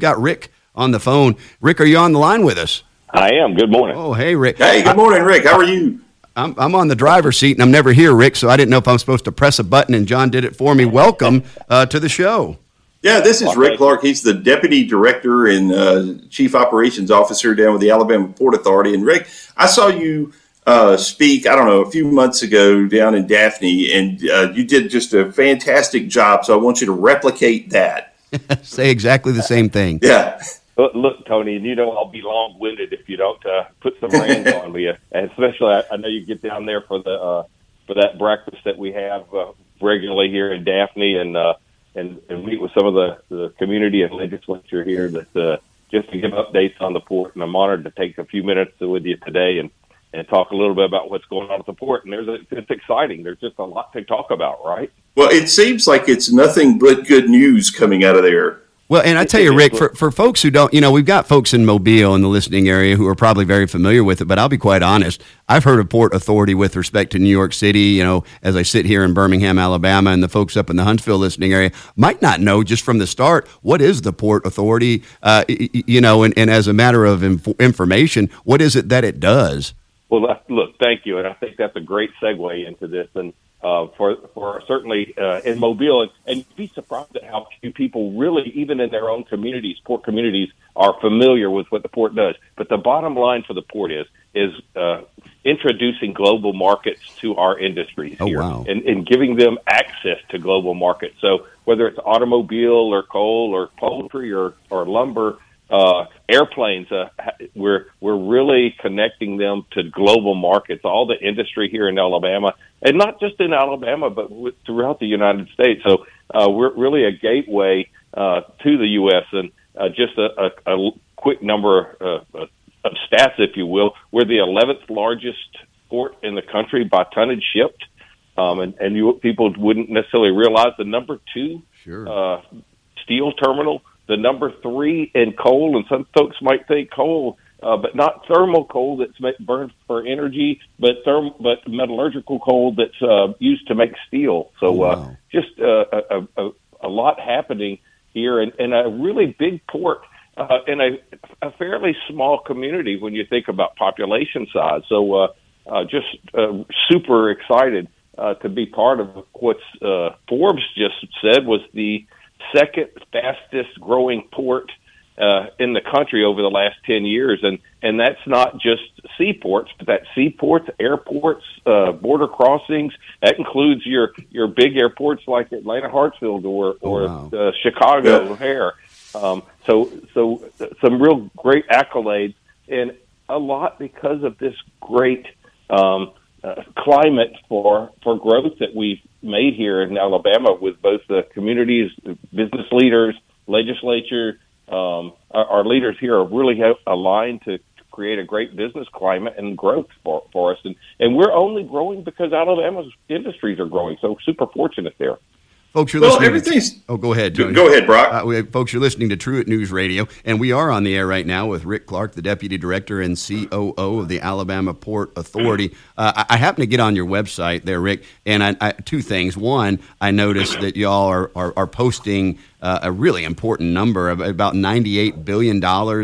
got Rick on the phone. Rick, are you on the line with us? I am. Good morning. Oh, hey, Rick. Hey, good morning, Rick. How are you? I'm, I'm on the driver's seat and I'm never here, Rick, so I didn't know if I'm supposed to press a button, and John did it for me. Welcome uh, to the show. Yeah, this is Rick Clark. He's the deputy director and uh, chief operations officer down with the Alabama Port Authority. And Rick, I saw you uh, speak, I don't know, a few months ago down in Daphne, and uh, you did just a fantastic job. So I want you to replicate that. Say exactly the same thing. Yeah. Look, look, Tony, you know I'll be long-winded if you don't uh, put some reins on me. And especially, I, I know you get down there for the uh, for that breakfast that we have uh, regularly here in Daphne, and uh, and and meet with some of the, the community and legislature here that uh, just to give updates on the port. And I'm honored to take a few minutes with you today and and talk a little bit about what's going on at the port. And there's a, it's exciting. There's just a lot to talk about, right? Well, it seems like it's nothing but good news coming out of there. Well, and I tell you, Rick, for, for folks who don't, you know, we've got folks in Mobile in the listening area who are probably very familiar with it, but I'll be quite honest. I've heard of Port Authority with respect to New York City, you know, as I sit here in Birmingham, Alabama, and the folks up in the Huntsville listening area might not know just from the start what is the Port Authority, uh, you know, and, and as a matter of inf- information, what is it that it does? Well, look, thank you. And I think that's a great segue into this. And uh, for for certainly uh, in Mobile, and, and you'd be surprised at how few people really, even in their own communities, port communities, are familiar with what the port does. But the bottom line for the port is is uh, introducing global markets to our industries oh, here wow. and, and giving them access to global markets. So whether it's automobile or coal or poultry or, or lumber, uh, airplanes, uh, we're we're really connecting them to global markets. All the industry here in Alabama, and not just in Alabama, but with, throughout the United States. So uh, we're really a gateway uh, to the U.S. And uh, just a, a, a quick number uh, of stats, if you will, we're the 11th largest port in the country by tonnage shipped. Um, and and you, people wouldn't necessarily realize the number two sure. uh, steel terminal the number three in coal, and some folks might think coal, uh, but not thermal coal that's burned for energy, but therm- but metallurgical coal that's uh, used to make steel. So oh, wow. uh, just uh, a, a, a lot happening here, and, and a really big port. Uh, in a, a fairly small community when you think about population size. So, uh, uh, just uh, super excited uh, to be part of what's uh, Forbes just said was the second fastest growing port uh, in the country over the last 10 years. And, and that's not just seaports, but that's seaports, airports, uh, border crossings. That includes your, your big airports like Atlanta Hartsfield or, or oh, wow. uh, Chicago Yeah. O'Hare. Um, so, so some real great accolades and a lot because of this great, um, uh, climate for for growth that we've made here in Alabama with both the communities, business leaders, legislature. Um, our, our leaders here are really aligned to create a great business climate and growth for, for us, and and we're only growing because Alabama's industries are growing. So super fortunate there. Folks, you're Well, listening. everything's. To, oh, go ahead. Go, Tony. go ahead, Brock. Uh, we, folks, you're listening to Truitt News Radio, and we are on the air right now with Rick Clark, the Deputy Director and COO of the Alabama Port Authority. Uh, I, I happen to get on your website there, Rick, and I, I, two things. One, I noticed that y'all are, are, are posting uh, a really important number of about $98 billion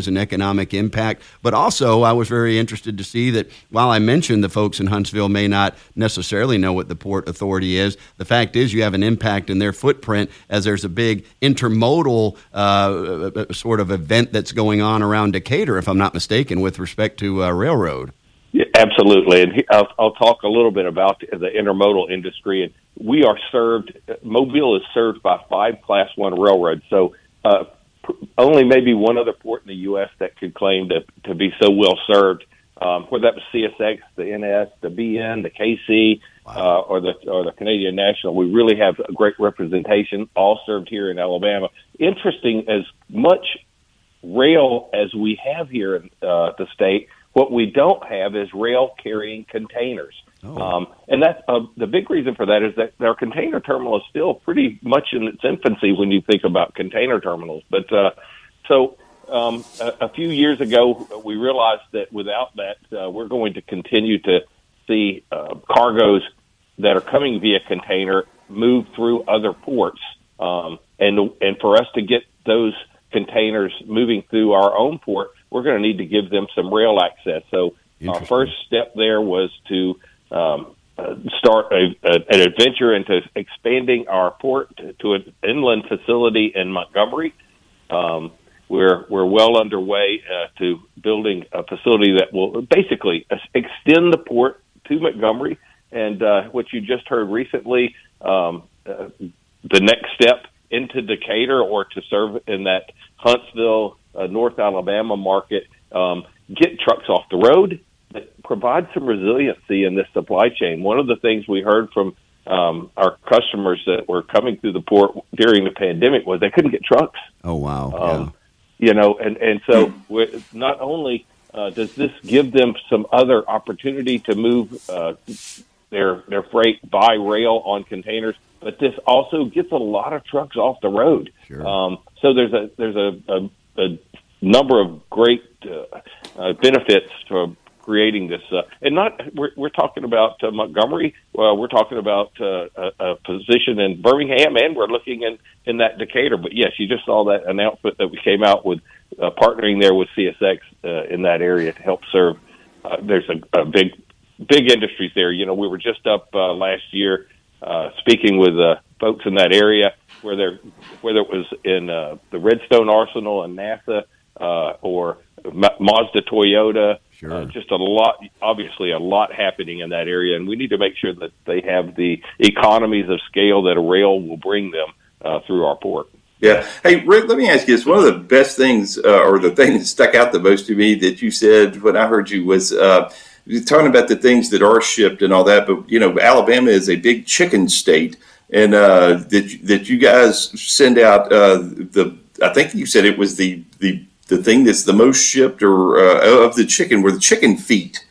in economic impact. But also, I was very interested to see that while I mentioned the folks in Huntsville may not necessarily know what the Port Authority is, the fact is you have an impact in their footprint as there's a big intermodal uh, sort of event that's going on around Decatur, if I'm not mistaken, with respect to uh, railroad. Yeah, absolutely, and he, I'll, I'll talk a little bit about the intermodal industry. And we are served. Mobile is served by five Class One railroads. So uh, pr- only maybe one other port in the U.S. that could claim to to be so well served. Um, whether that was CSX, the NS, the BN, the KC, uh, or the or the Canadian National, we really have a great representation, all served here in Alabama. Interesting, as much rail as we have here in uh, the state, what we don't have is rail carrying containers. Oh. Um, and that's uh, the big reason for that is that our container terminal is still pretty much in its infancy when you think about container terminals. But uh, so um, a, a few years ago, we realized that without that, uh, we're going to continue to see uh, cargoes that are coming via container move through other ports, um, and and for us to get those containers moving through our own port, we're going to need to give them some rail access. So our first step there was to um, uh, start a, a, an adventure into expanding our port to, to an inland facility in Montgomery. Um, we're we're well underway uh, to building a facility that will basically extend the port to Montgomery. And uh, what you just heard recently, um, uh, the next step into Decatur or to serve in that Huntsville, uh, North Alabama market, um, get trucks off the road that provide some resiliency in this supply chain. One of the things we heard from um, our customers that were coming through the port during the pandemic was they couldn't get trucks. Oh wow! Um, yeah. You know, and and so not only uh, does this give them some other opportunity to move uh, their their freight by rail on containers, but this also gets a lot of trucks off the road. Sure. Um, so there's a there's a, a, a number of great uh, uh, benefits to creating this. Uh, and not we're, we're talking about uh, Montgomery. Uh, we're talking about uh, a, a position in Birmingham, and we're looking in in that Decatur. But yes, you just saw that announcement that we came out with uh, partnering there with CSX uh, in that area to help serve. Uh, there's a, a big big industries there. You know, we were just up uh, last year uh, speaking with uh, folks in that area, whether whether it was in uh, the Redstone Arsenal and NASA uh, or Mazda Toyota. Sure. Uh, just a lot, obviously, a lot happening in that area, and we need to make sure that they have the economies of scale that a rail will bring them uh, through our port. Yeah. Hey, Rick, let me ask you this. One of the best things, uh, or the thing that stuck out the most to me that you said when I heard you was uh, you're talking about the things that are shipped and all that, but, you know, Alabama is a big chicken state, and uh, that, that you guys send out uh, the, I think you said it was the, the the thing that's the most shipped or uh, of the chicken were the chicken feet.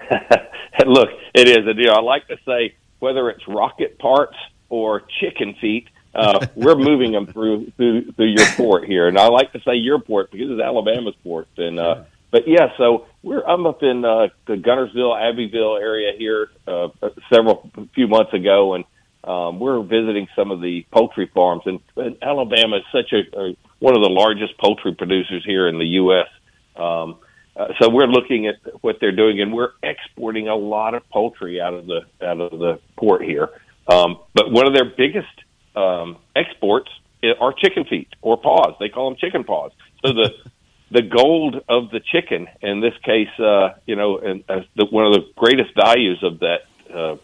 Look, it is a deal. I like to say whether it's rocket parts or chicken feet, uh, we're moving them through, through through your port here, and I like to say your port because it's Alabama's port. And uh, but yeah, so we're I'm up in uh, the Guntersville, Abbeville area here uh, several few months ago, and um, we're visiting some of the poultry farms. And, and Alabama is such a, a one of the largest poultry producers here in the U.S. Um, uh, so we're looking at what they're doing, and we're exporting a lot of poultry out of the out of the port here. Um, but one of their biggest um, exports are chicken feet or paws. They call them chicken paws. So the the gold of the chicken, in this case, uh, you know, and uh, the, one of the greatest values of that uh,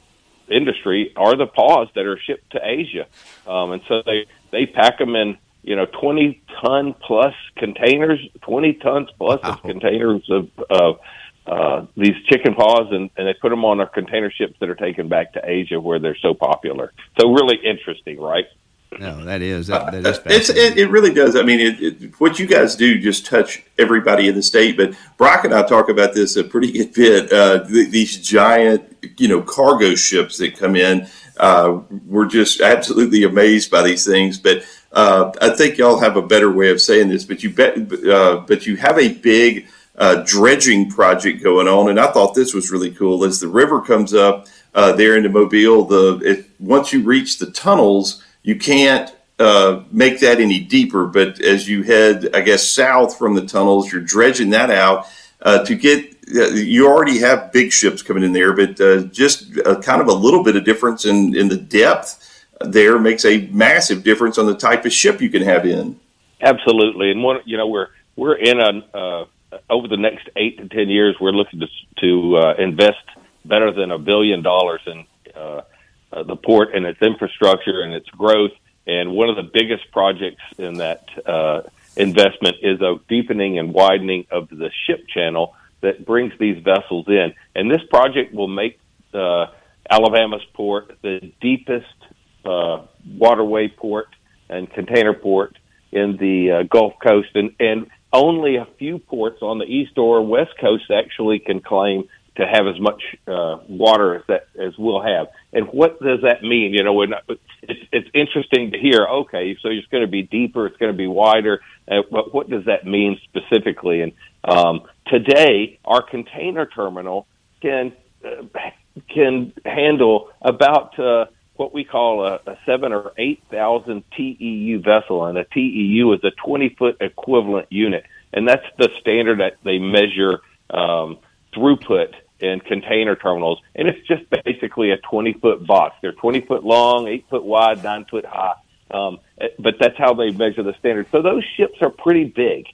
industry are the paws that are shipped to Asia, um, and so they they pack them in you know, 20 ton plus containers, 20 tons plus wow. of containers of, of uh, these chicken paws, and, and they put them on our container ships that are taken back to Asia where they're so popular. So really interesting, right? No, that is that, that is it's, it, it really does. I mean, it, it, what you guys do just touch everybody in the state. But Brock and I talk about this a pretty good bit. Uh, th- these giant, you know, cargo ships that come in. Uh, we're just absolutely amazed by these things. But uh, I think y'all have a better way of saying this, but you bet, uh, but you have a big uh, dredging project going on, and I thought this was really cool. As the river comes up uh, there into Mobile, the once you reach the tunnels, you can't uh, make that any deeper. But as you head, I guess, south from the tunnels, you're dredging that out uh, to get. you already have big ships coming in there, but just kind of a little bit of difference in in the depth there makes a massive difference on the type of ship you can have in. Absolutely, and one, you know, we're we're in a uh, over the next eight to ten years, we're looking to to uh, invest better than a billion dollars in uh, the port and its infrastructure and its growth. And one of the biggest projects in that uh, investment is a deepening and widening of the ship channel that brings these vessels in. And this project will make uh, Alabama's port the deepest uh, waterway port and container port in the uh, Gulf Coast, and, and only a few ports on the east or west coast actually can claim to have as much uh, water as that as we'll have. And what does that mean? You know, when it's, it's interesting to hear. Okay, so it's going to be deeper, it's going to be wider. Uh, but what does that mean specifically? And um, today, our container terminal can uh, can handle about uh, what we call a, a seven or eight thousand TEU vessel, and a TEU is a twenty foot equivalent unit, and that's the standard that they measure um, throughput in container terminals, and it's just basically a twenty foot box. They're twenty foot long, eight foot wide, nine foot high, um, but that's how they measure the standard. So those ships are pretty big,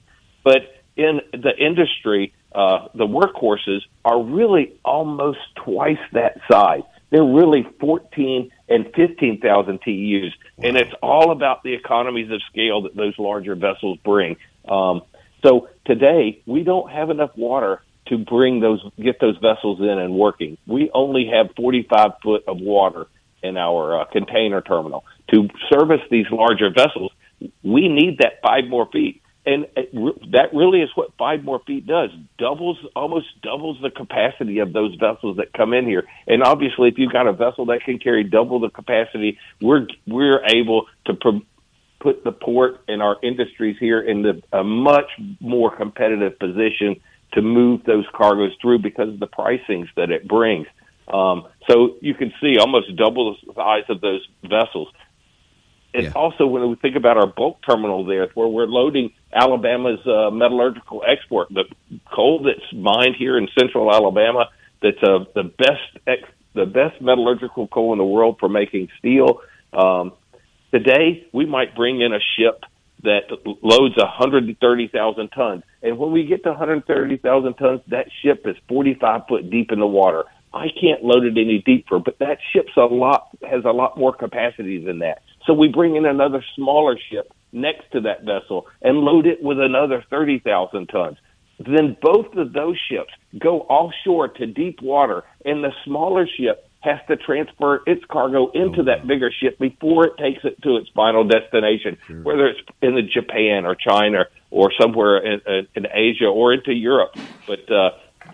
but in the industry, uh, the workhorses are really almost twice that size. They're really 14 and 15,000 TEUs, and it's all about the economies of scale that those larger vessels bring. Um, so today, we don't have enough water to bring those, get those vessels in and working. We only have 45 foot of water in our uh, container terminal to service these larger vessels. We need that five more feet and that really is what five more feet does doubles almost doubles the capacity of those vessels that come in here and obviously if you've got a vessel that can carry double the capacity we're we're able to put the port and our industries here in the, a much more competitive position to move those cargoes through because of the pricings that it brings um, so you can see almost double the size of those vessels and yeah. also when we think about our bulk terminal there, where we're loading Alabama's uh, metallurgical export, the coal that's mined here in central Alabama, that's uh, the best ex- the best metallurgical coal in the world for making steel. Um, today, we might bring in a ship that loads 130,000 tons. And when we get to 130,000 tons, that ship is 45 foot deep in the water. I can't load it any deeper, but that ship's a lot has a lot more capacity than that. So we bring in another smaller ship next to that vessel and load it with another 30,000 tons. Then both of those ships go offshore to deep water, and the smaller ship has to transfer its cargo into oh, that bigger ship before it takes it to its final destination, sure. whether it's in the Japan or China or somewhere in, in Asia or into Europe. But uh,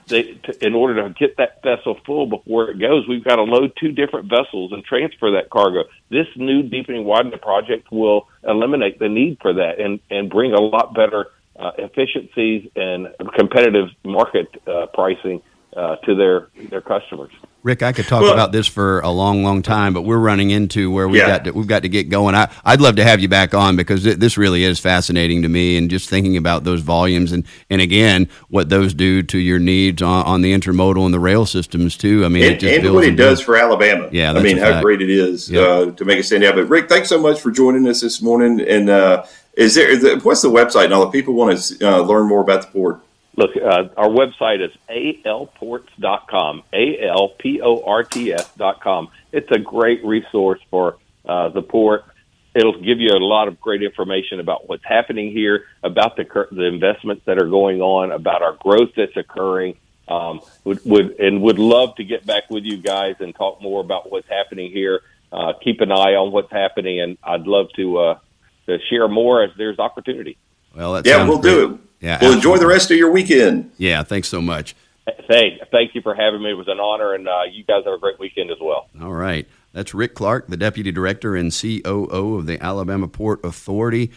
they, to, in order to get that vessel full before it goes, we've got to load two different vessels and transfer that cargo. This new deepening widening project will eliminate the need for that and, and bring a lot better uh, efficiencies and competitive market uh, pricing uh, to their their customers. Rick, I could talk well, about this for a long, long time, but we're running into where we've yeah. got to, we've got to get going. I, would love to have you back on because it, this really is fascinating to me, and just thinking about those volumes and, and again what those do to your needs on, on the intermodal and the rail systems too. I mean, and, it and what it does for Alabama. Yeah, I mean how great it is yep. uh, to make it stand out. But Rick, thanks so much for joining us this morning. And uh, is there is there, what's the website? Now, if people want to uh, learn more about the port. Look, uh, our website is alports.com, A-L-P-O-R-T-S.com. It's a great resource for uh, the port. It'll give you a lot of great information about what's happening here, about the, the investments that are going on, about our growth that's occurring. Um, would, would and would love to get back with you guys and talk more about what's happening here. Uh, keep an eye on what's happening, and I'd love to uh, to share more as there's opportunity. Well, that's yeah, we'll great. do it. Yeah. Well, enjoy the rest of your weekend. Yeah. Thanks so much. Hey, thank you for having me. It was an honor, and uh, you guys have a great weekend as well. All right. That's Rick Clark, the Deputy Director and COO of the Alabama Port Authority.